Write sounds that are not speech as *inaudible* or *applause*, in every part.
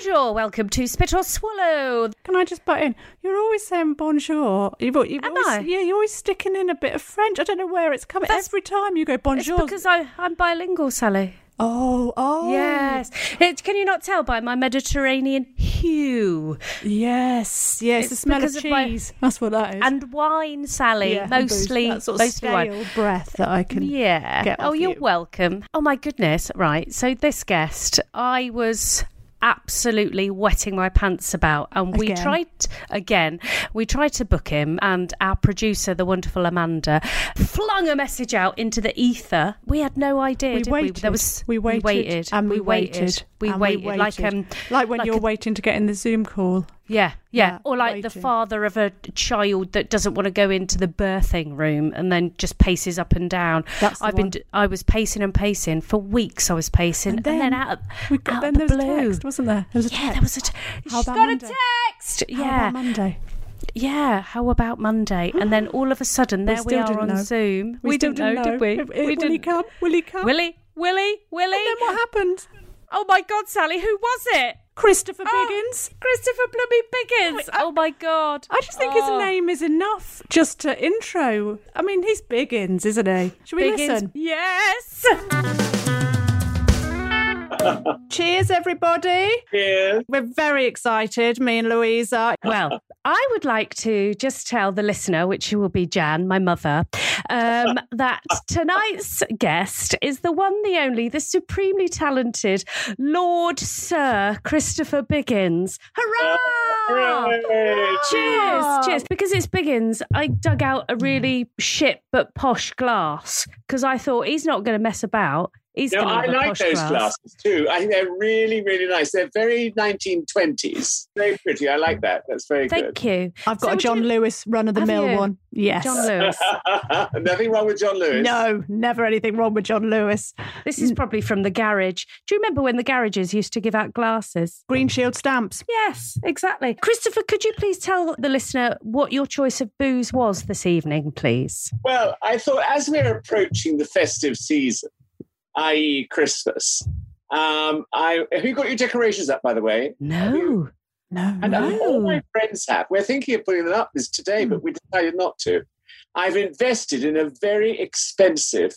Bonjour, welcome to Spit or Swallow. Can I just butt in? You're always saying bonjour. You've, you've Am always, I? Yeah, you're always sticking in a bit of French. I don't know where it's coming. That's- Every time you go It's bonjour. because I, I'm bilingual, Sally. oh, oh. Yes. It, can you not tell by my Mediterranean hue? Yes, yes. It's the smell of because of my- cheese. That's what that is. And wine, Sally. Yeah, mostly, that sort of mostly wine. breath that I can. Yeah. get oh, you're you. welcome. Oh my goodness. Right. So this guest, I was absolutely wetting my pants about and we Again. tried again we tried to book him and our producer the wonderful amanda flung a message out into the ether we had no idea We waited. we there was we waited, waited and we, waited, waited, we and waited, like um like when like you're a- waiting to get in the Zoom call. Yeah, yeah, Yeah, or like the father of a child that doesn't want to go into the birthing room and then just paces up and down. That's I've been, one. I was pacing and pacing for weeks. I was pacing, and then, out, of- we got, out then the there was a blue. text, wasn't there? There was a yeah, text. there was a. T- How She's about got Monday? a text. How Yeah, about Monday. yeah. How about Monday? *gasps* And then all of a sudden, there we, still are on know. Zoom. We, still didn't know, did we? If- we will he didn't. come? Will he come? Willie, Willie, Willie. And then what happened? Oh my God, Sally, who was it? Christopher Oh, Biggins. Christopher Blummy Biggins. Oh I- oh my God. I just think his Oh. name is enough just to intro. I mean, he's Biggins, isn't he? Should we Biggins. listen? Yes. *laughs* Cheers, everybody. Cheers. We're very excited, me and Louisa. Well, I would like to just tell the listener, which will be Jan, my mother, um, *laughs* that tonight's guest is the one, the only, the supremely talented Lord Sir Christopher Biggins. Hurrah! Hooray. Cheers, cheers. Because it's Biggins, I dug out a really shit but posh glass because I thought he's not going to mess about. He's No, I like those glass. glasses too. I think they're really, really nice. They're very 1920s. Very pretty. I like that. That's very good. Thank you. I've got So a John you- Lewis run of the mill one. Yes. John Lewis. *laughs* Nothing wrong with John Lewis. No, never anything wrong with John Lewis. This is probably from the garage. Do you remember when the garages used to give out glasses? Green Shield stamps. Yes, exactly. Christopher, could you please tell the listener what your choice of booze was this evening, please? Well, I thought as we're approaching the festive season, i.e., Christmas, um, I have you got your decorations up, by the way? No. No. And No. all my friends have. We're thinking of putting them up this today, Hmm. but we decided not to. I've invested in a very expensive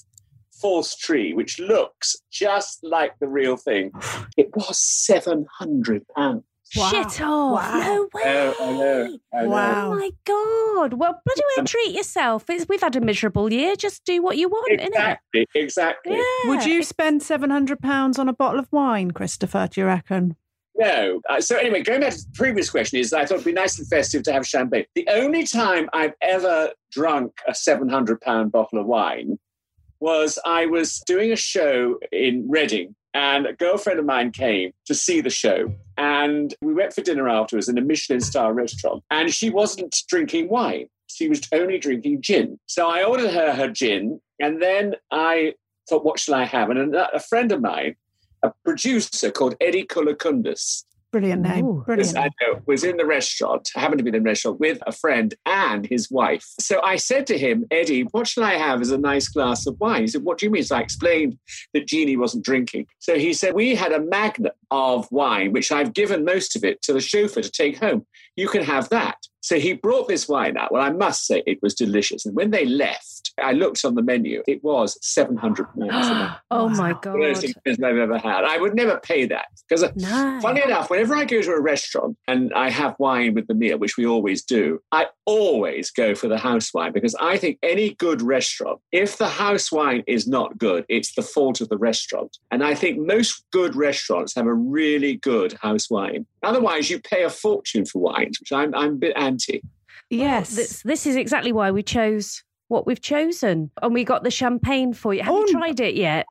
false tree, which looks just like the real thing. *sighs* It was seven hundred pounds. Wow. Shit off. Wow. No way. Oh, I know. I know. Wow. Oh my God. Well, bloody well treat yourself. It's, we've had a miserable year. Just do what you want, innit? Exactly. Exactly. Yeah. Would you spend £700 on a bottle of wine, Christopher, do you reckon? No. Uh, so anyway, going back to the previous question is I thought it'd be nice and festive to have champagne. The only time I've ever drunk a 700 pound bottle of wine was I was doing a show in Reading and a girlfriend of mine came to see the show and we went for dinner afterwards in a Michelin star restaurant and she wasn't drinking wine. She was only drinking gin. So I ordered her her gin and then I thought, what shall I have? And a, friend of mine, a producer called Eddie Kulukundis, Brilliant name. Ooh. Brilliant. I know, was in the restaurant, happened to be in the restaurant with a friend and his wife. So I said to him, Eddie, what shall I have as a nice glass of wine? He said, What do you mean? So I explained that Jeannie wasn't drinking. So he said, We had a magnet of wine, which I've given most of it to the chauffeur to take home. You can have that. So he brought this wine out. Well, I must say it was delicious. And when they left, I looked on the menu. It was 700 *gasps* pounds. oh my The most God. expensive I've ever had. I would never pay that because, uh, No. funny enough, whenever I go to a restaurant and I have wine with the meal, which we always do, I always go for the house wine because I think any good restaurant, if the house wine is not good, it's the fault of the restaurant. And I think most good restaurants have a really good house wine. Otherwise, you pay a fortune for wines, which I'm, I'm a bit anti. Yes. This, this is exactly why we chose what we've chosen. And we got the champagne for you. Have Oh, you tried it yet?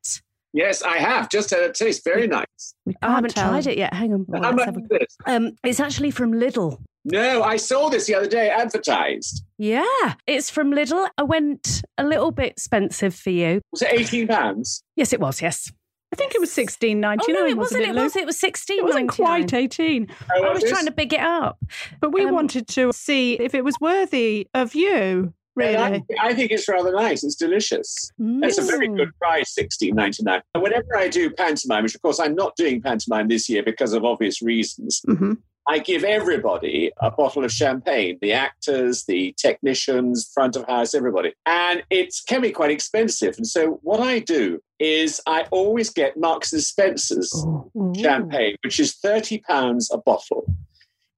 Yes, I have. Just had a taste. Very nice. We I haven't tell. tried it yet. Hang on. How Let's much a- is this? Um, it's actually from Lidl. No, I saw this the other day advertised. Yeah, it's from Lidl. I went a little bit expensive for you. Was it 18 pounds? Yes, it was. Yes. I think it was sixteen ninety Oh nine. no, it wasn't. It Lou? was. It was sixteen. It wasn't quite eighteen. I was trying to big it up. But we Um, wanted to see if it was worthy of you. Really. I, I think it's rather nice. It's delicious. It's a very Mm. good price, sixteen ninety nine. And whenever I do pantomime, which of course I'm not doing pantomime this year because of obvious reasons, Mhm. I give everybody a bottle of champagne the actors, the technicians, front of house, everybody. And it can be quite expensive. And so what I do is I always get Marks and Spencer's oh. Ooh. champagne, which is £30 a bottle.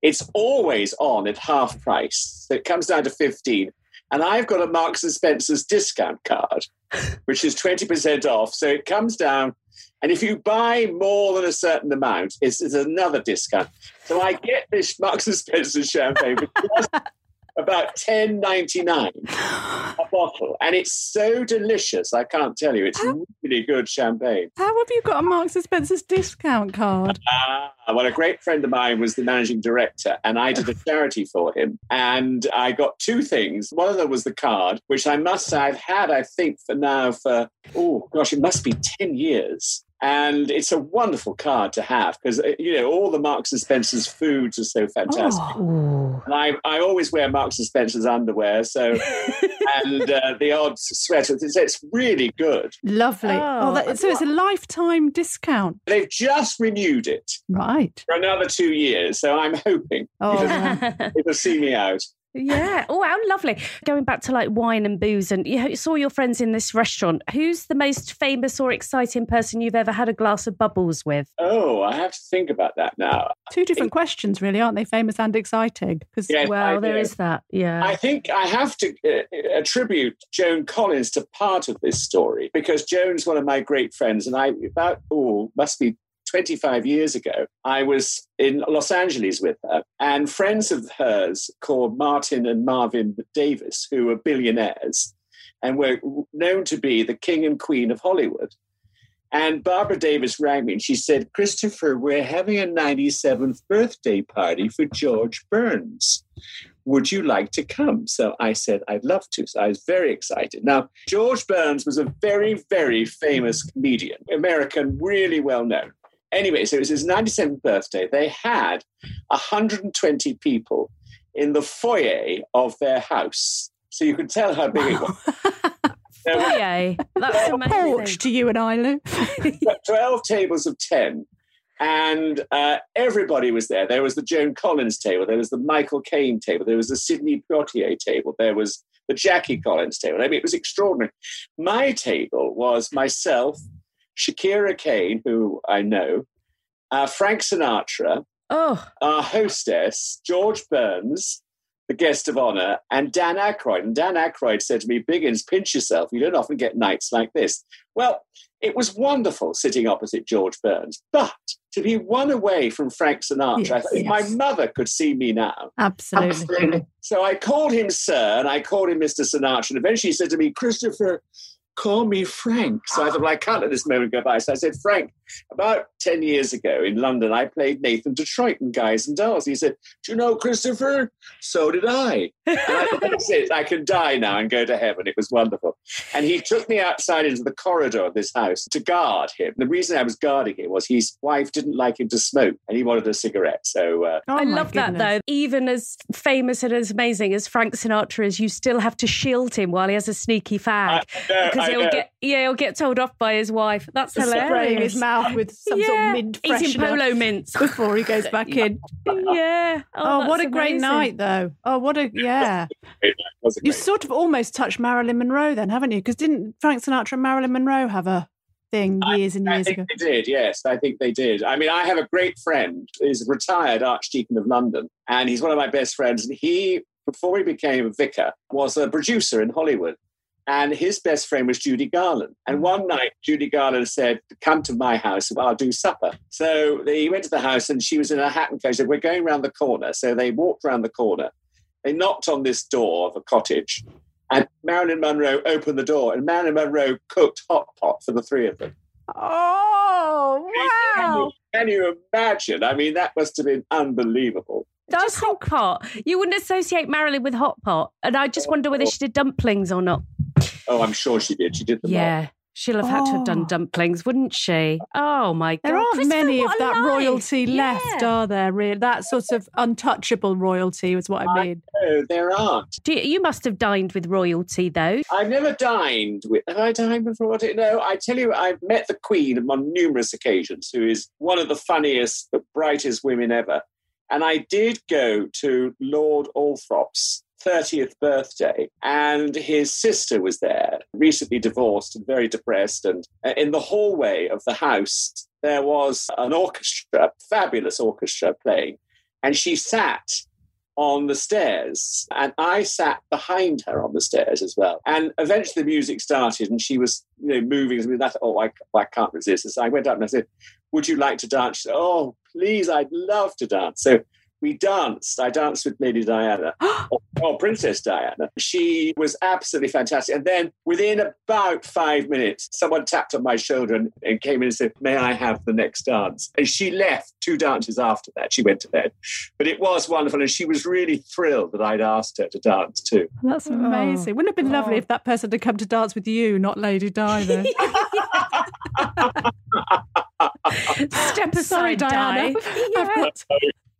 It's always on at half price. So it comes down to 15 And I've got a Marks and Spencer's discount card, *laughs* which is 20% off. So it comes down. And if you buy more than a certain amount, it's, it's another discount. So I get this Marks and Spencer's champagne, which costs about ten ninety nine a bottle, and it's so delicious. I can't tell you. It's really good champagne. How have you got a Marks and Spencer's discount card? Ah, well, a great friend of mine was the managing director, and I did a *laughs* charity for him. And I got two things. One of them was the card, which I must say I've had, I think, for now for, oh gosh, it must be 10 years. And it's a wonderful card to have because, you know, all the Marks and Spencer's foods are so fantastic. Ooh. And I, I always wear Marks and Spencer's underwear, so *laughs* and uh, the odd sweater. It's, it's really good. Lovely. Oh, Oh, that, so it's a lifetime discount. They've just renewed it Right. for another two years, so I'm hoping Oh, it'll see me out. Yeah. Oh, how lovely. Going back to like wine and booze, and you saw your friends in this restaurant. Who's the most famous or exciting person you've ever had a glass of bubbles with? Oh, I have to think about that now. two different questions, really, aren't they? Famous and exciting. Because Yes, well, I there do. is that. Yeah. I think I have to uh, attribute Joan Collins to part of this story because Joan's one of my great friends, and I about oh must be 25 years ago, I was in Los Angeles with her, and friends of hers called Martin and Marvin Davis, who were billionaires and were known to be the king and queen of Hollywood. And Barbara Davis rang me and she said, Christopher, we're having a 97th birthday party for George Burns. Would you like to come? So I said, I'd love to. So I was very excited. Now, George Burns was a very, very famous comedian, American, really well known. Anyway, so it was his 97th birthday. They had 120 people in the foyer of their house. So you could tell how big it was. *laughs* There were Yay. That's porch to you and I, Lou. *laughs* 12 tables of 10 and uh, everybody was there there was the joan collins table there was the michael caine table there was the sidney poitier table there was the jackie collins table i mean it was extraordinary my table was myself shakira caine who i know uh, frank sinatra Oh, our hostess, George Burns, the guest of honor, and Dan Aykroyd. And Dan Aykroyd said to me, Biggins, pinch yourself. You don't often get nights like this. Well, it was wonderful sitting opposite George Burns, but to be one away from Frank Sinatra, I Yes, my mother could see me now. Absolutely. So I called him Sir and I called him Mr. Sinatra. And eventually he said to me, Christopher, call me Frank. So I thought, well, I can't let this moment go by. So I said, Frank, about 10 years ago in London, I played Nathan Detroit in Guys and Dolls. He said, Do you know Christopher? So did I. And I thought, that's it. I can die now and go to heaven. It was wonderful. And he took me outside into the corridor of this house to guard him. The reason I was guarding him was his wife didn't like him to smoke and he wanted a cigarette. So uh, Oh, I my love that though. Even as famous and as amazing as Frank Sinatra is, you still have to shield him while he has a sneaky fag. I know, because I he'll know. get yeah, he'll get told off by his wife. That's Spraying hilarious. his mouth mouth with some sort of mint Eating polo mints. before he goes *laughs* back in. yeah. Oh, oh what a that's great amazing. night, though. Oh, what a yeah. It You sort of almost touched Marilyn Monroe then, haven't you? Because didn't Frank Sinatra and Marilyn Monroe have a thing years and I years think ago? they did, yes. I think they did. I mean, I have a great friend, he's a retired Archdeacon of London, and he's one of my best friends. And he, before he became a vicar, was a producer in Hollywood. And his best friend was Judy Garland. And mm. one night, Judy Garland said, Come to my house, I'll do supper. So they went to the house, and she was in a hat and coat. She said, We're going round the corner. So they walked round the corner. They knocked on this door of a cottage, and Marilyn Monroe opened the door, and Marilyn Monroe cooked hot pot for the three of them. Oh, Can wow. you, can you imagine? I mean, that must have been unbelievable. Just hot pot. You wouldn't associate Marilyn with hot pot. And I just oh, wonder whether oh. she did dumplings or not. Oh, I'm sure she did. She did them all. Yeah. She'll have had to have done Oh. dumplings, wouldn't she? Oh my god. There aren't many of that life. royalty left, are there? Really, that sort of untouchable royalty is what I mean. No, there aren't. Do you, you must have dined with royalty though. I've never dined with. Have I dined before? No, I tell you, I've met the Queen on numerous occasions, who is one of the funniest, the brightest women ever. And I did go to Lord Althorp's 30th birthday, and his sister was there, recently divorced and very depressed. And uh, in the hallway of the house, there was an orchestra, fabulous orchestra playing, and she sat on the stairs and I sat behind her on the stairs as well. And eventually the music started and she was, you know, moving. And that, oh, I, I can't resist. So I went up and I said, would you like to dance? Said, oh, please, I'd love to dance. So we danced. I danced with Lady Diana, or, *gasps* or oh, oh, Princess Diana. She was absolutely fantastic. And then within about five minutes, someone tapped on my shoulder and, and came in and said, May I have the next dance? And she left two dances after that. She went to bed. But it was wonderful. And she was really thrilled that I'd asked her to dance too. That's oh. amazing. Wouldn't it have been lovely Oh. if that person had come to dance with you, not Lady Diana? Then? *laughs* *laughs* *laughs* Step Sorry, aside, Diana. Di. I've got-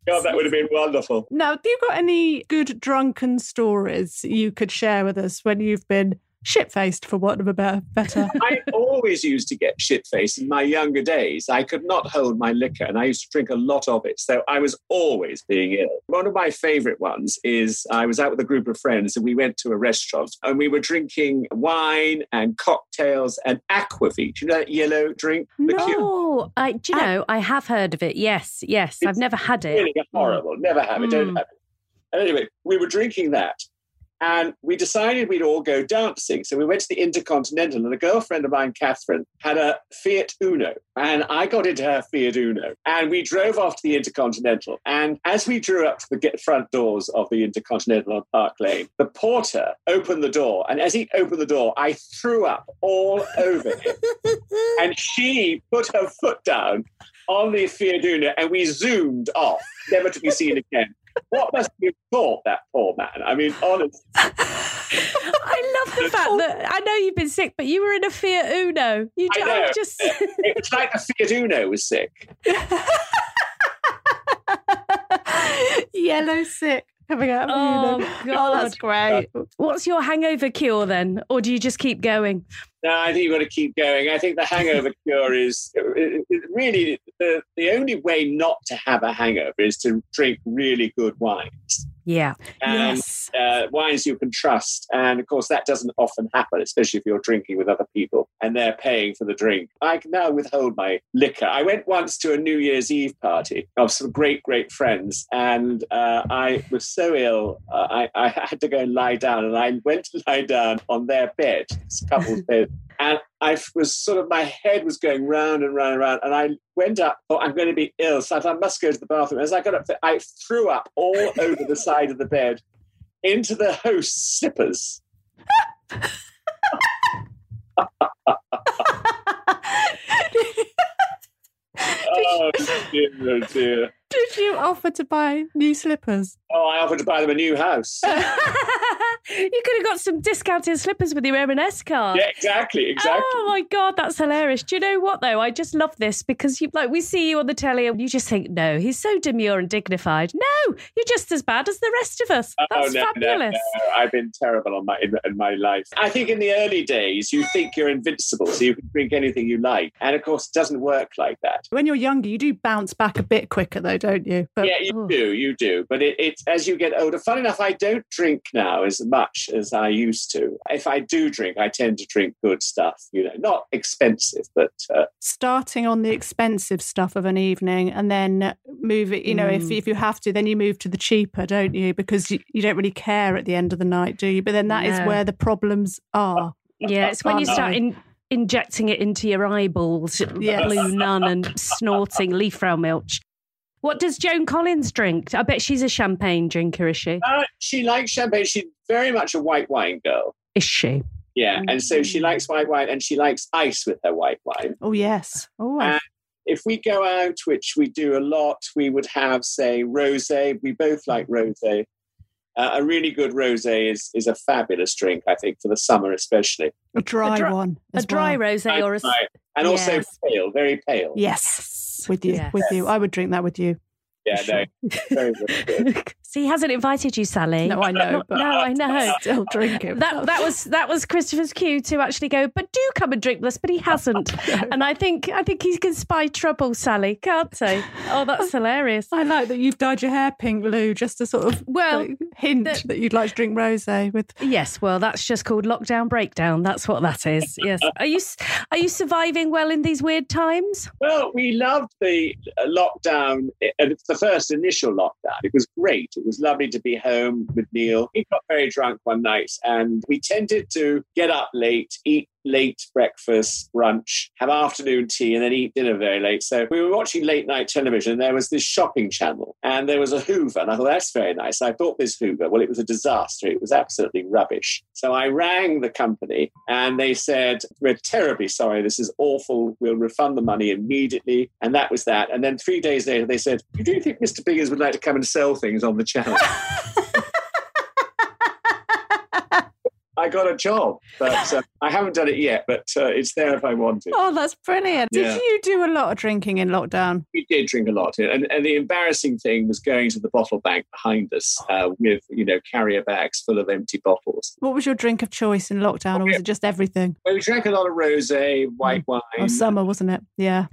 God, that would have been wonderful. Now, do you got any good drunken stories you could share with us when you've been shit faced, for want of a better? better? *laughs* I always used to get shit faced in my younger days. I could not hold my liquor and I used to drink a lot of it. So I was always being ill. One of my favorite ones is I was out with a group of friends and we went to a restaurant and we were drinking wine and cocktails and aquavit. You know that yellow drink? No, I, do you know, I have heard of it. Yes, yes. I've never had it. Really horrible. Never have it. Don't Mm. have it. And anyway, we were drinking that. And we decided we'd all go dancing. So we went to the Intercontinental, and a girlfriend of mine, Catherine, had a Fiat Uno. And I got into her Fiat Uno. And we drove off to the Intercontinental. And as we drew up to the front doors of the Intercontinental on Park Lane, the porter opened the door. And as he opened the door, I threw up all over him. *laughs* and she put her foot down on the Fiat Uno and we zoomed off, never to be seen again. What must you have thought, that poor man? I mean, honestly. *laughs* I love the fact oh. that I know you've been sick, but you were in a Fiat Uno. You I ju- know. just It was like the Fiat Uno was sick. *laughs* Yellow sick coming out of Oh, you. *laughs* God. Oh, that's great. What's your hangover cure then, or do you just keep going? No, I think you've got to keep going. I think the hangover cure is it- it really the, the only way not to have a hangover is to drink really good wines. Yeah, And yes. uh, wines you can trust. And of course, that doesn't often happen, especially if you're drinking with other people and they're paying for the drink. I can now withhold my liquor. I went once to a New Year's Eve party of some great, great friends, and uh, I was so ill, uh, I, I had to go and lie down. And I went to lie down on their bed, this couple's *laughs* bed. And I was sort of, my head was going round and round and round. And I went up, oh, I'm going to be ill. So I thought, I must go to the bathroom. As I got up, I threw up all *laughs* over the side of the bed into the host's slippers. Oh, dear, oh, dear. *laughs* Did you offer to buy new slippers? Oh, I offered to buy them a new house. *laughs* *laughs* You could have got some discounted slippers with your M&S card. Yeah, exactly, exactly. Oh my god, that's hilarious! Do you know what though? I just love this because you like we see you on the telly and you just think, no, he's so demure and dignified. No, you're just as bad as the rest of us. Oh, That's no, no, fabulous. no. I've been terrible on my in, in my life. I think in the early days you think you're invincible, so you can drink anything you like, and of course it doesn't work like that. When you're younger, you do bounce back a bit quicker, though, don't you? But yeah, you Oh. do, you do. But it, it's as you get older. Fun enough, I don't drink now as much as I used to. If I do drink, I tend to drink good stuff. You know, not expensive, but uh, starting on the expensive stuff of an evening and then move it, you know, if, Mm. if you have to, then you move to the cheaper, don't you? Because you, you don't really care at the end of the night, do you? But then that is No. where the problems are. Yeah, it's when you start in, injecting it into your eyeballs, Yes. blue nun, and snorting Liebfraumilch. What does Joan Collins drink? I bet she's a champagne drinker, is she? uh, she likes champagne. She's very much a white wine girl. Is she? Yeah, and so she Mm. likes white wine, and she likes ice with her white wine. Oh, yes. Oh, Uh, if we go out, which we do a lot, we would have, say, rosé. We both like rosé. Uh, a really good rosé is is a fabulous drink, I think, for the summer especially. a dry, a dry- one. A dry well. rosé or a. s- Right. And also Yes. pale, very pale. Yes, with you, Yes. with you. I would drink that with you. Yeah, Sure. no, very, very good. *laughs* so he hasn't invited you, Sally. No, I know, but no, I know. *laughs* still drink it. That that was that was Christopher's cue to actually go, but do come and drink with us, but he *laughs* hasn't. and I think I think he can spy trouble, Sally, can't he? Oh, that's *laughs* hilarious. I like that you've dyed your hair pink, Lou, just to sort of Well, like, hint the- that you'd like to drink rosé with. Yes, well, that's just called lockdown breakdown. That's what that is. Yes. Are you are you surviving well in these weird times? Well, we loved the uh, lockdown, it's the first initial lockdown. It was great. It was lovely to be home with Neil. He got very drunk one night, and we tended to get up late, eat late breakfast, brunch, have afternoon tea, and then eat dinner very late. So we were watching late night television. And there was this shopping channel, and there was a Hoover, and I thought that's very nice. I bought this Hoover. Well, it was a disaster. It was absolutely rubbish. So I rang the company, and they said, "We're terribly sorry. This is awful. We'll refund the money immediately." And that was that. And then three days later, they said, Do "You think Mr. Biggers would like to come and sell things on the channel?" *laughs* I got a job, but uh, I haven't done it yet. But uh, it's there if I want it. Oh, that's brilliant. Yeah. Did you do a lot of drinking in lockdown? We did drink a lot, and, and the embarrassing thing was going to the bottle bank behind us uh, with you know carrier bags full of empty bottles. What was your drink of choice in lockdown, or was it just everything? Well, we drank a lot of rosé, white wine. Oh, summer, wasn't it? Yeah.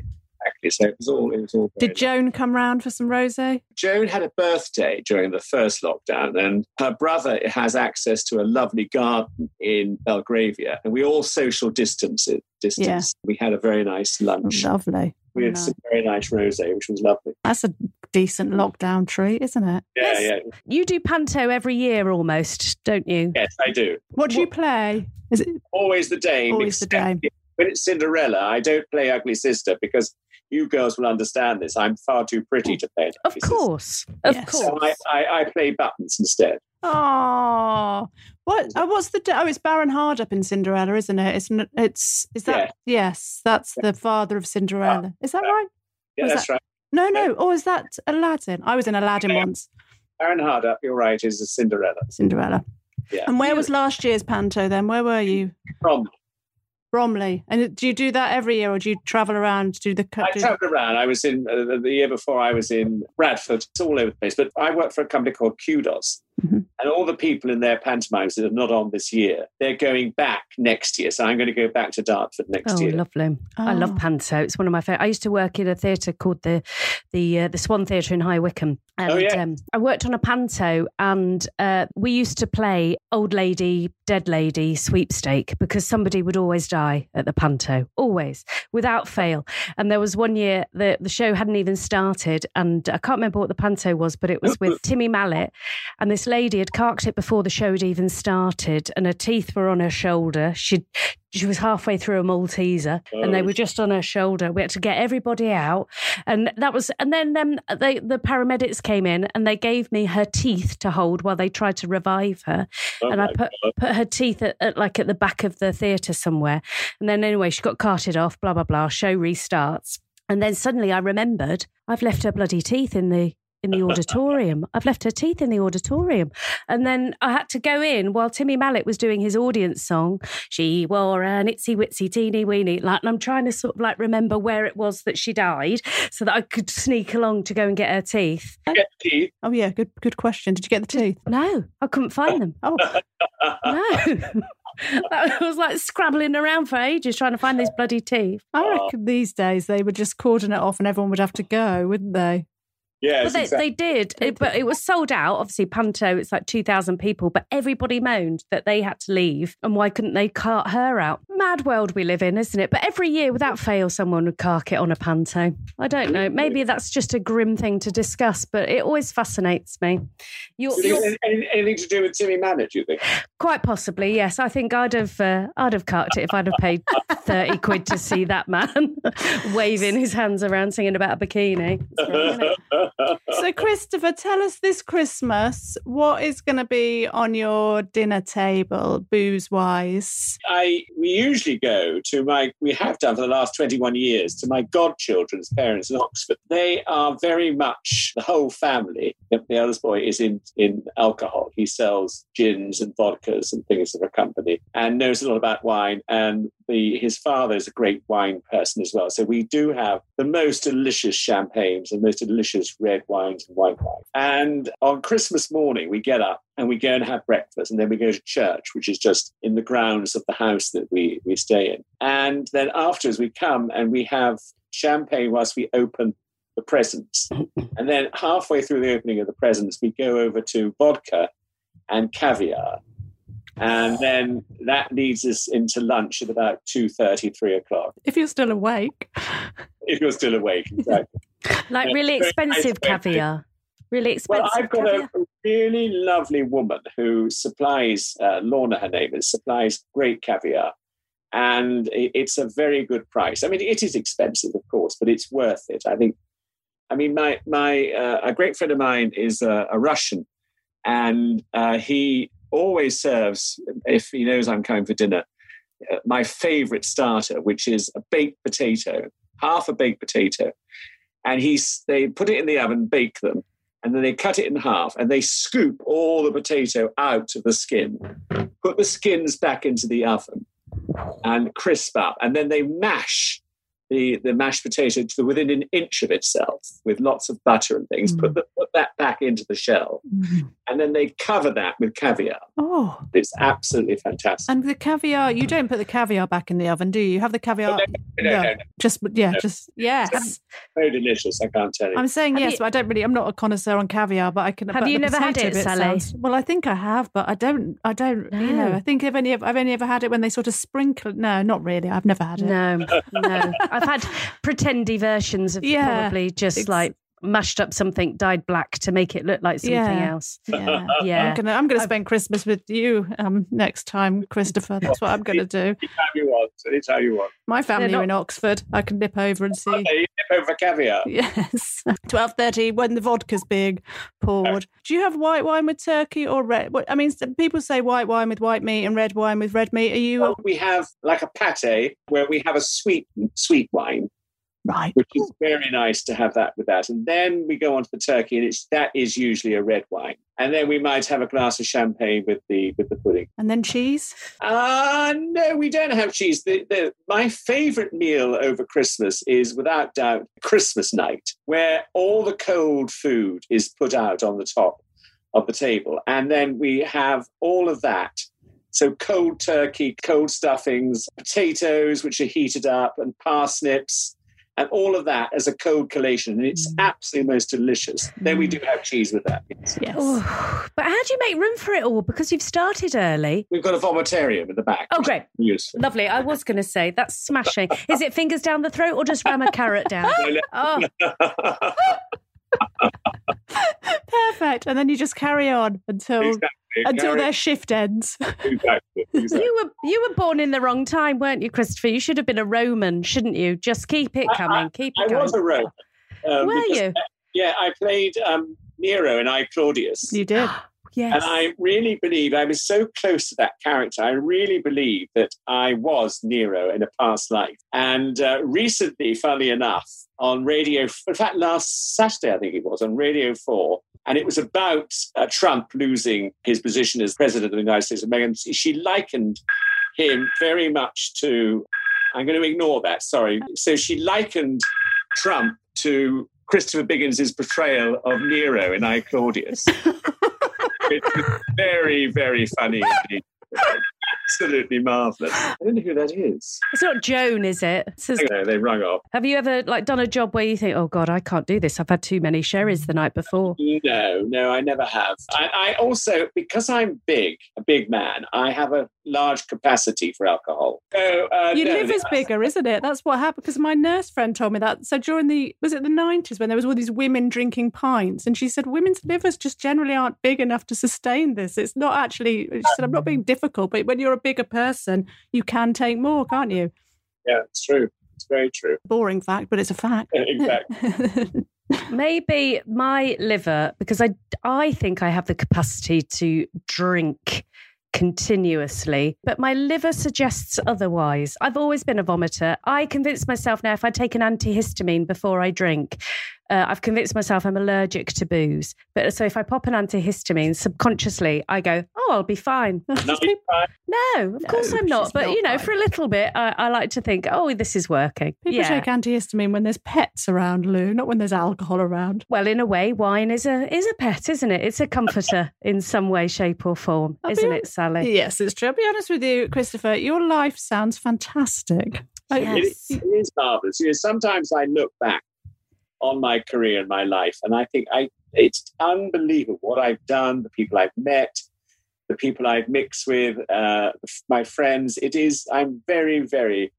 Exactly. So it was all. It was all. Did Joan come round for some rosé? Joan had a birthday during the first lockdown, and her brother has access to a lovely garden in Belgravia, and we all social distance. Uh, distance. Yeah. We had a very nice lunch. Lovely. We had nice. some very nice rosé, which was lovely. That's a decent lockdown treat, isn't it? Yeah, Yes. yeah. You do panto every year almost, don't you? Yes, I do. What do you play? Is it Always the Dame. Always the Dame. When it's Cinderella, I don't play Ugly Sister because you girls will understand this. I'm far too pretty to play. an Of Ugly Sister. course. Of Yes. course. So I, I, I play buttons instead. Oh, what? Oh, what's the? Oh, it's Baron Hardup in Cinderella, isn't it? It's n- it's is that? Yes, that's the father of Cinderella. Ah, is that right? Yeah, Was that's right. No, no. Or oh, is that Aladdin? I was in Aladdin Yeah. once. Baron Hardup, you're right, is a Cinderella. Cinderella. Yeah. And where was last year's panto then? Where were you? From Bromley. And do you do that every year, or do you travel around to do the? I travel around. I was in uh, the year before. I was in Bradford. It's all over the place. But I work for a company called Qdos, Mhm. and all the people in their pantomimes that are not on this year, they're going back next year. So I'm going to go back to Dartford next Oh, year. lovely! I love Oh. panto. It's one of my favorite. I used to work in a theatre called the the uh, the Swan Theatre in High Wycombe, and Oh, yeah. um, I worked on a panto, and uh, we used to play old lady, dead lady sweepstake because somebody would always die at the panto, always without fail. And there was one year the the show hadn't even started, and I can't remember what the panto was, but it was *gasps* with Timmy Mallett, and this lady had carked it before the show had even started, and her teeth were on her shoulder. She she was halfway through a Malteser, and they Oh. were just on her shoulder. We had to get everybody out, and that was. And then um, they the paramedics came in and they gave me her teeth to hold while they tried to revive her Oh and I put God. put her teeth at, at like at the back of the theatre somewhere. And then anyway, she got carted off. Blah blah blah. Show restarts, and then suddenly I remembered I've left her bloody teeth in the in the auditorium. I've left her teeth in the auditorium. And then I had to go in while Timmy Mallett was doing his audience song. She wore an itsy witsy teeny weeny. Like, and I'm trying to sort of like remember where it was that she died so that I could sneak along to go and get her teeth. Get teeth. Oh yeah, good good question. Did you get the teeth? No, I couldn't find them. Oh, *laughs* No. *laughs* I was like scrabbling around for ages trying to find these bloody teeth. I reckon these days they would just cordon it off and everyone would have to go, wouldn't they? Yes, But they, exactly. they did, it- but it was sold out. Obviously, Panto, it's like 2,000 people, but everybody moaned that they had to leave. And why couldn't they cart her out? Mad world we live in, isn't it? But every year, without fail, someone would cark it on a Panto. I don't know. Maybe that's just a grim thing to discuss, but it always fascinates me. You're, you're anything to do with Timmy Mallett, do you think? quite possibly, yes. I think I'd have, uh, I'd have carked it if I'd have paid 30 quid to see that man *laughs* waving his hands around singing about a bikini. So, Christopher, tell us this Christmas what is going to be on your dinner table, booze wise. I we usually go to my we have done for the last 21 years to my godchildren's parents in Oxford. They are very much the whole family. The eldest boy is in in alcohol. He sells gins and vodkas and things for a company and knows a lot about wine. And the his father is a great wine person as well. So we do have the most delicious champagnes and most delicious red wines and white wine. And on Christmas morning, we get up and we go and have breakfast, and then we go to church, which is just in the grounds of the house that we we stay in. And then afterwards, we come and we have champagne whilst we open the presents. And then halfway through the opening of the presents, we go over to vodka and caviar. And then that leads us into lunch at about 2.30, 3 o'clock, If you're still awake. if you're still awake. Exactly. *laughs* Like Yeah, really expensive nice caviar. Really expensive Well, I've got caviar. a really lovely woman who supplies, uh, Lorna, her name is, supplies great caviar. And it's a very good price. I mean, it is expensive, of course, but it's worth it. I think. I mean, my my uh, a great friend of mine is a, a Russian, and uh, he always serves if he knows I'm coming for dinner. Uh, my favorite starter, which is a baked potato, half a baked potato, and he's they put it in the oven, bake them, and then they cut it in half and they scoop all the potato out of the skin, put the skins back into the oven and crisp up, and then they mash the, the mashed potato to within an inch of itself with lots of butter and things, put, mm. the, put that back into the shell, mm-hmm. and then they cover that with caviar. Oh, It's absolutely fantastic. and the caviar, you don't put the caviar back in the oven, do you? You have the caviar. no, no, no, no. Just, yeah, No. just, yes. So delicious, I can't tell you. I'm saying Have yes, you- but I don't really. I'm not a connoisseur on caviar, but I can. Have you never had potato it, Sally? sounds- well, I think I have, but I don't. I don't. You know, I think I've only I've only ever had it when they sort of sprinkle. No, not really. I've never had it. No, no. *laughs* I've had pretendy versions of Yeah, probably just like mashed up something dyed black to make it look like something Yeah. else. Yeah. Yeah. I'm gonna I'm gonna spend Christmas with you um next time, Christopher. *laughs* That's what I'm gonna do. Anytime you want, anytime you want. My family They're in Oxford. I can nip over and see. Okay, you nip over caviar. Yes, *laughs* twelve thirty when the vodka's being poured. Do you have white wine with turkey or red? I mean, people say white wine with white meat and red wine with red meat. Are you Well, we have like a pate where we have a sweet sweet wine, right? which is very nice to have that with that. And then we go on to the turkey, and it's that is usually a red wine. And then we might have a glass of champagne with the with the pudding. And then cheese. Uh no, we don't have cheese. The, the, my favorite meal over Christmas is without doubt Christmas night, where all the cold food is put out on the top of the table. And then we have all of that. So cold turkey, cold stuffings, potatoes, which are heated up, and parsnips, and all of that as a cold collation. And it's mm. absolutely most delicious. Then we do mm. have cheese with that. yes. Yes. Oh, but how do you make room for it all? Because you've started early. We've got a vomitarium in the back. Oh, great. Useful. Lovely. I was going to say that's smashing. Is it fingers down the throat or just ram a carrot down? *laughs* *laughs* Oh, *laughs* Perfect. And then you just carry on until exactly. Until their shift ends. *laughs* Exactly. exactly. you were you were born in the wrong time, weren't you, Christopher? You should have been a Roman, shouldn't you? Just keep it I- coming. Keep I it going. was a Roman. Um, Were because- you? Yeah, I played um, Nero and I Claudius. You did. *gasps* yes. And I really believe I was so close to that character. I really believe that I was Nero in a past life. And uh, recently, funnily enough, on Radio, in fact, last Saturday, I think it was, on Radio 4, and it was about uh, Trump losing his position as president of the United States of America. She likened him very much to, I'm going to ignore that, sorry. So she likened Trump to Christopher Biggins' portrayal of Nero in I Claudius. it's *laughs* very, very funny indeed. Absolutely marvelous. *gasps* I don't know who that is. It's not Joan, is it? It says- No, they rung off. have you ever like done a job where you think, "Oh God, I can't do this. I've had too many sherries the night before." No, no, I never have. I, I also, because I'm big, a big man, I have a large capacity for alcohol. So, uh, Your no, liver's bigger, isn't it? That's what happened. Because my nurse friend told me that. So during the was it the nineties when there was all these women drinking pints, and she said women's livers just generally aren't big enough to sustain this. It's not actually. She said I'm not being difficult, but when you're a bigger person, you can take more, can't you? Yeah, it's true. It's very true. Boring fact, but it's a fact. Exactly. *laughs* Maybe my liver, because I I think I have the capacity to drink continuously, but my liver suggests otherwise. I've always been a vomiter. I convince myself now if I take an antihistamine before I drink, uh, I've convinced myself I'm allergic to booze. But so if I pop an antihistamine, subconsciously I go, oh, I'll be fine. *laughs* No, No, of course I'm not. But not you know, fine. for a little bit, I, I like to think, oh, this is working. People yeah. take antihistamine when there's pets around, Lou, not when there's alcohol around. Well, in a way, wine is a is a pet, isn't it? It's a comforter *laughs* in some way, shape, or form, I'll isn't it, Sally? Yes, it's true. I'll be honest with you, Christopher. Your life sounds fantastic. Like, It, Yes. it is marvelous. You know, sometimes I look back on my career and my life, and I think I it's unbelievable what I've done, the people I've met, the people I've mixed with, uh, my friends. It is. I'm very, very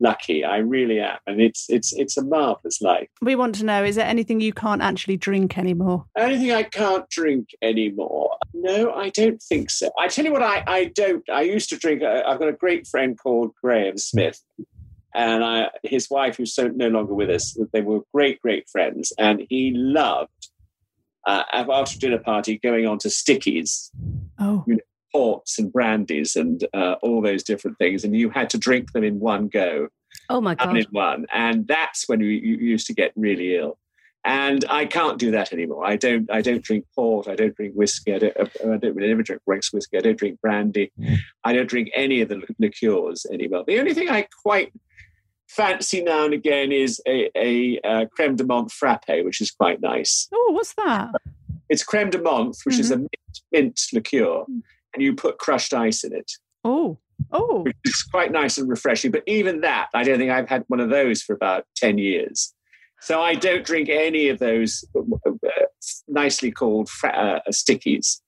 lucky. I really am, and it's it's it's a marvelous life. We want to know: is there anything you can't actually drink anymore? Anything I can't drink anymore? No, I don't think so. I tell you what, I, I don't. I used to drink. uh, I've got a great friend called Graham Smith, and I, his wife, who's so no longer with us. They were great, great friends, and he loved uh, after dinner party going on to stickies, Oh, ports and brandies, and uh, all those different things, and you had to drink them in one go Oh my god! in one, and that's when you, you used to get really ill. And I can't do that anymore. I don't. I don't drink port. I don't drink whiskey. I don't. I don't really never drink Rex whiskey. I don't drink brandy. I don't drink any of the liqueurs anymore. The only thing I quite fancy now and again is a, a, uh creme de menthe frappe, which is quite nice. oh, what's that? It's creme de menthe, which is a mint, mint liqueur, and you put crushed ice in it Oh, oh, which is quite nice and refreshing. But even that, I don't think I've had one of those for about 10 years. So I don't drink any of those uh, nicely called fra- uh, stickies.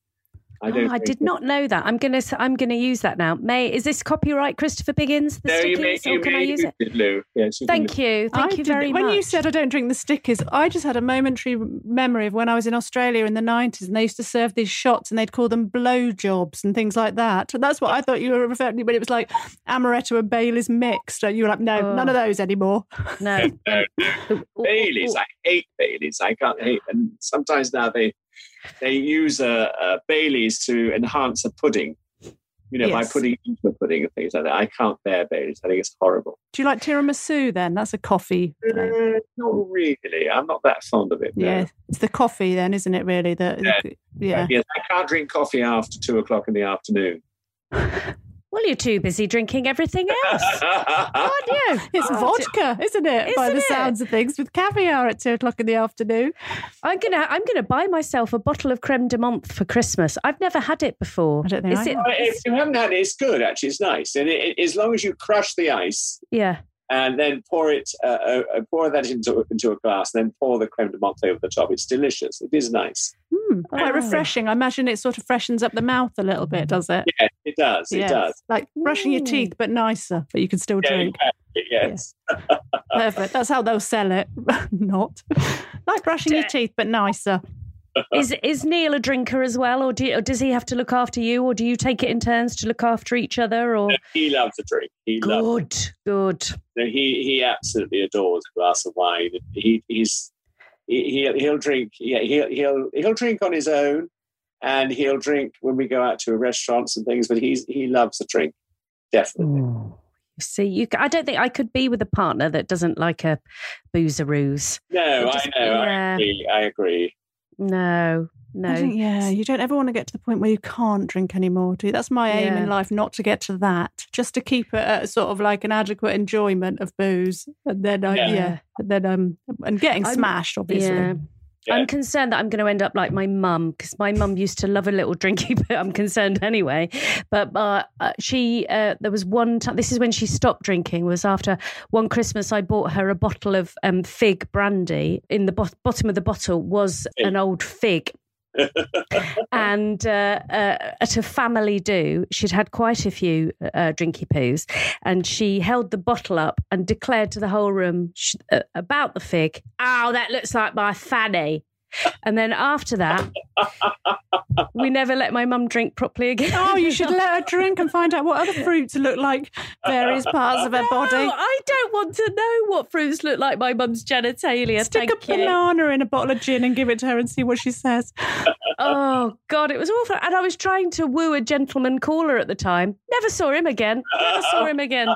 I Oh, don't. I did them. not know that. I'm gonna I'm gonna use that now. May is this copyright Christopher Biggins? The No, you may, stickies, or can may I use it? it, Lou. Yes, you can Thank you, thank I you very when much. When you said I don't drink the stickers, I just had a momentary memory of when I was in Australia in the 90s and they used to serve these shots and they'd call them blow jobs and things like that. And that's what I thought you were referring to, but it was like amaretto and Baileys mixed. And you were like, no, Oh. none of those anymore. no, *laughs* No, no. Baileys. I hate Baileys. I can't hate. And sometimes now they they use a, uh, Baileys to enhance a pudding. You know, by putting into a pudding and things like that. I can't bear Baileys. I think it's horrible. Do you like tiramisu then? That's a coffee. Uh, not really. I'm not that fond of it. no. Yeah, it's the coffee then, isn't it? Really, the Yeah. yeah. Yes, I can't drink coffee after two o'clock in the afternoon. *laughs* Well, you're too busy drinking everything else. *laughs* Aren't you? It's Oh, vodka, isn't it? By the it? sounds of things, with caviar at two o'clock in the afternoon. I'm gonna I'm gonna buy myself a bottle of creme de menthe for Christmas. I've never had it before. I don't think Is I it? have. If you haven't had it, it's good. Actually, it's nice, and it, it- as long as you crush the ice Yeah. And then pour it, uh, uh, uh, pour that into into a glass, then pour the creme de menthe over the top. It's delicious. It is nice. Hmm, quite Oh. refreshing. I imagine it sort of freshens up the mouth a little bit, does it? Yeah, it does. It does. Like brushing your Mm. teeth, but nicer, but you can still Yeah, drink. exactly, yes. Perfect. That's how they'll sell it. *laughs* Not like brushing your teeth, but nicer. Is is Neil a drinker as well, or, do you, or does he have to look after you, or do you take it in turns to look after each other? Or He loves a drink. He loves. good, good. No, he he absolutely adores a glass of wine. He he's he, he'll he'll drink. Yeah, he'll he'll he'll drink on his own. and he'll drink when we go out to restaurants and things. But he's he loves a drink, definitely. Ooh. See, you. I don't think I could be with a partner that doesn't like a boozeroos. No, Just- I know. I agree. I agree. No, no. Yeah, you don't ever want to get to the point where you can't drink anymore, do you? That's my aim Yeah. in life, not to get to that, just to keep it at sort of like an adequate enjoyment of booze. And then, I, Yeah. yeah. and then, um, and getting I'm- smashed, obviously. Yeah. Yeah. I'm concerned that I'm going to end up like my mum because my mum used to love a little drinky *laughs* but I'm concerned anyway. But uh, uh, she, uh, there was one time, this is when she stopped drinking, was after one Christmas I bought her a bottle of um, fig brandy. In the bot- bottom of the bottle was an old fig. *laughs* and uh, uh, at a family do, she'd had quite a few uh, drinky poos, and she held the bottle up and declared to the whole room sh- uh, about the fig. Oh, that looks like my fanny. And then after that, we never let my mum drink properly again. Oh, you should let her *laughs* drink and find out what other fruits look like various parts of her No, body. I don't want to know what fruits look like my mum's genitalia. Stick a you. banana in a bottle of gin and give it to her and see what she says. Oh God, it was awful. And I was trying to woo a gentleman caller at the time. Never saw him again. Never saw him again.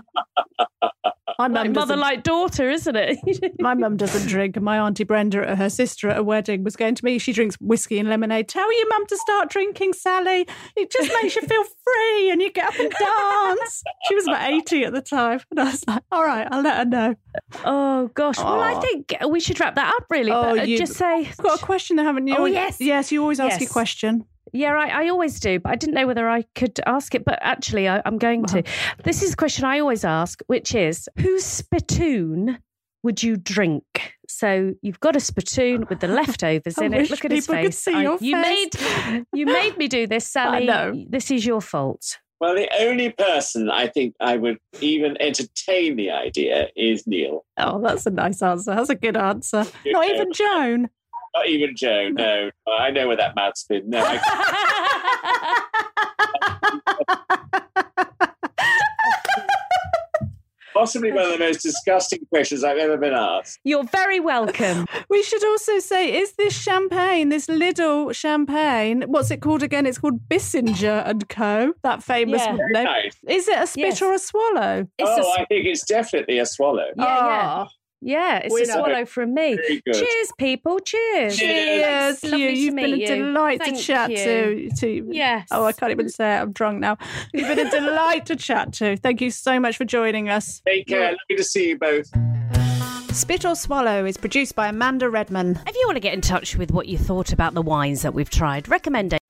My Like mum mother like daughter, isn't it? *laughs* My mum doesn't drink, and my auntie Brenda at her sister at a wedding was going to me. She drinks whiskey and lemonade. Tell your mum to start drinking, Sally. It just makes you feel free, and you get up and dance. She was about eighty at the time, and I was like, "All right, I'll let her know." oh gosh. Well, I think we should wrap that up. Really, Oh, but uh, you- just say. I've got a question, there, haven't you? Oh, yes. yes. You always ask Yes. your question. Yeah, I, I always do, but I didn't know whether I could ask it. But actually, I, I'm going to. This is a question I always ask, which is whose spittoon would you drink? So you've got a spittoon with the leftovers *laughs* in it. Look at his people could face. see I- your you face. made you made me do this, *laughs* Sally. know. This is your fault. Well, the only person I think I would even entertain the idea is Neil. Oh, that's a nice answer. That's a good answer. You Not know, even Joan. Not even Joe. No, I know where that mouth's been. No, I, *laughs* possibly one of the most disgusting questions I've ever been asked. You're very welcome. *laughs* We should also say, is this champagne, this Lidl champagne, what's it called again? It's called Bissinger and Co. That famous Yeah. Very name. nice. Is it a spit Yes. or a swallow? It's oh, a, I think it's definitely a swallow. yeah, yeah, Oh, yeah. Yeah, it's We a know. swallow from me. Cheers, people. Cheers. Cheers. Cheers, Lovely You. You've been meet a you. delight Thank to chat you. to. to Yes. Oh, I can't even say it. I'm drunk now. You've been a delight to chat to. Thank you so much for joining us. Take care. Lovely to see you both. Spit or Swallow is produced by Amanda Redman. If you want to get in touch with what you thought about the wines that we've tried, recommend it.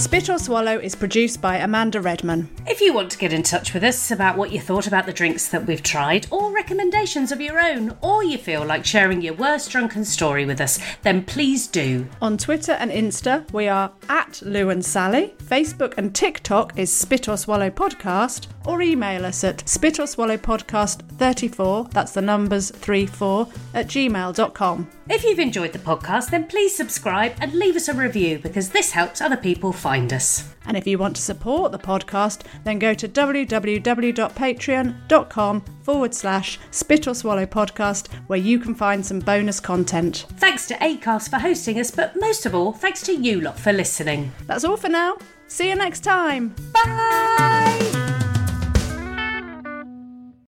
Spit or Swallow is produced by Amanda Redman. If you want to get in touch with us about what you thought about the drinks that we've tried, or recommendations of your own, or you feel like sharing your worst drunken story with us, then please do. On Twitter and Insta, we are at Lou and Sally. Facebook and TikTok is Spit or Swallow Podcast. Or email us at spit or swallow podcast 34, that's the numbers 34, at gmail.com. If you've enjoyed the podcast, then please subscribe and leave us a review because this helps other people find us. And if you want to support the podcast, then go to www.patreon.com forward slash spit or swallow podcast, where you can find some bonus content. Thanks to ACAST for hosting us, but most of all, thanks to you lot for listening. That's all for now. See you next time. Bye!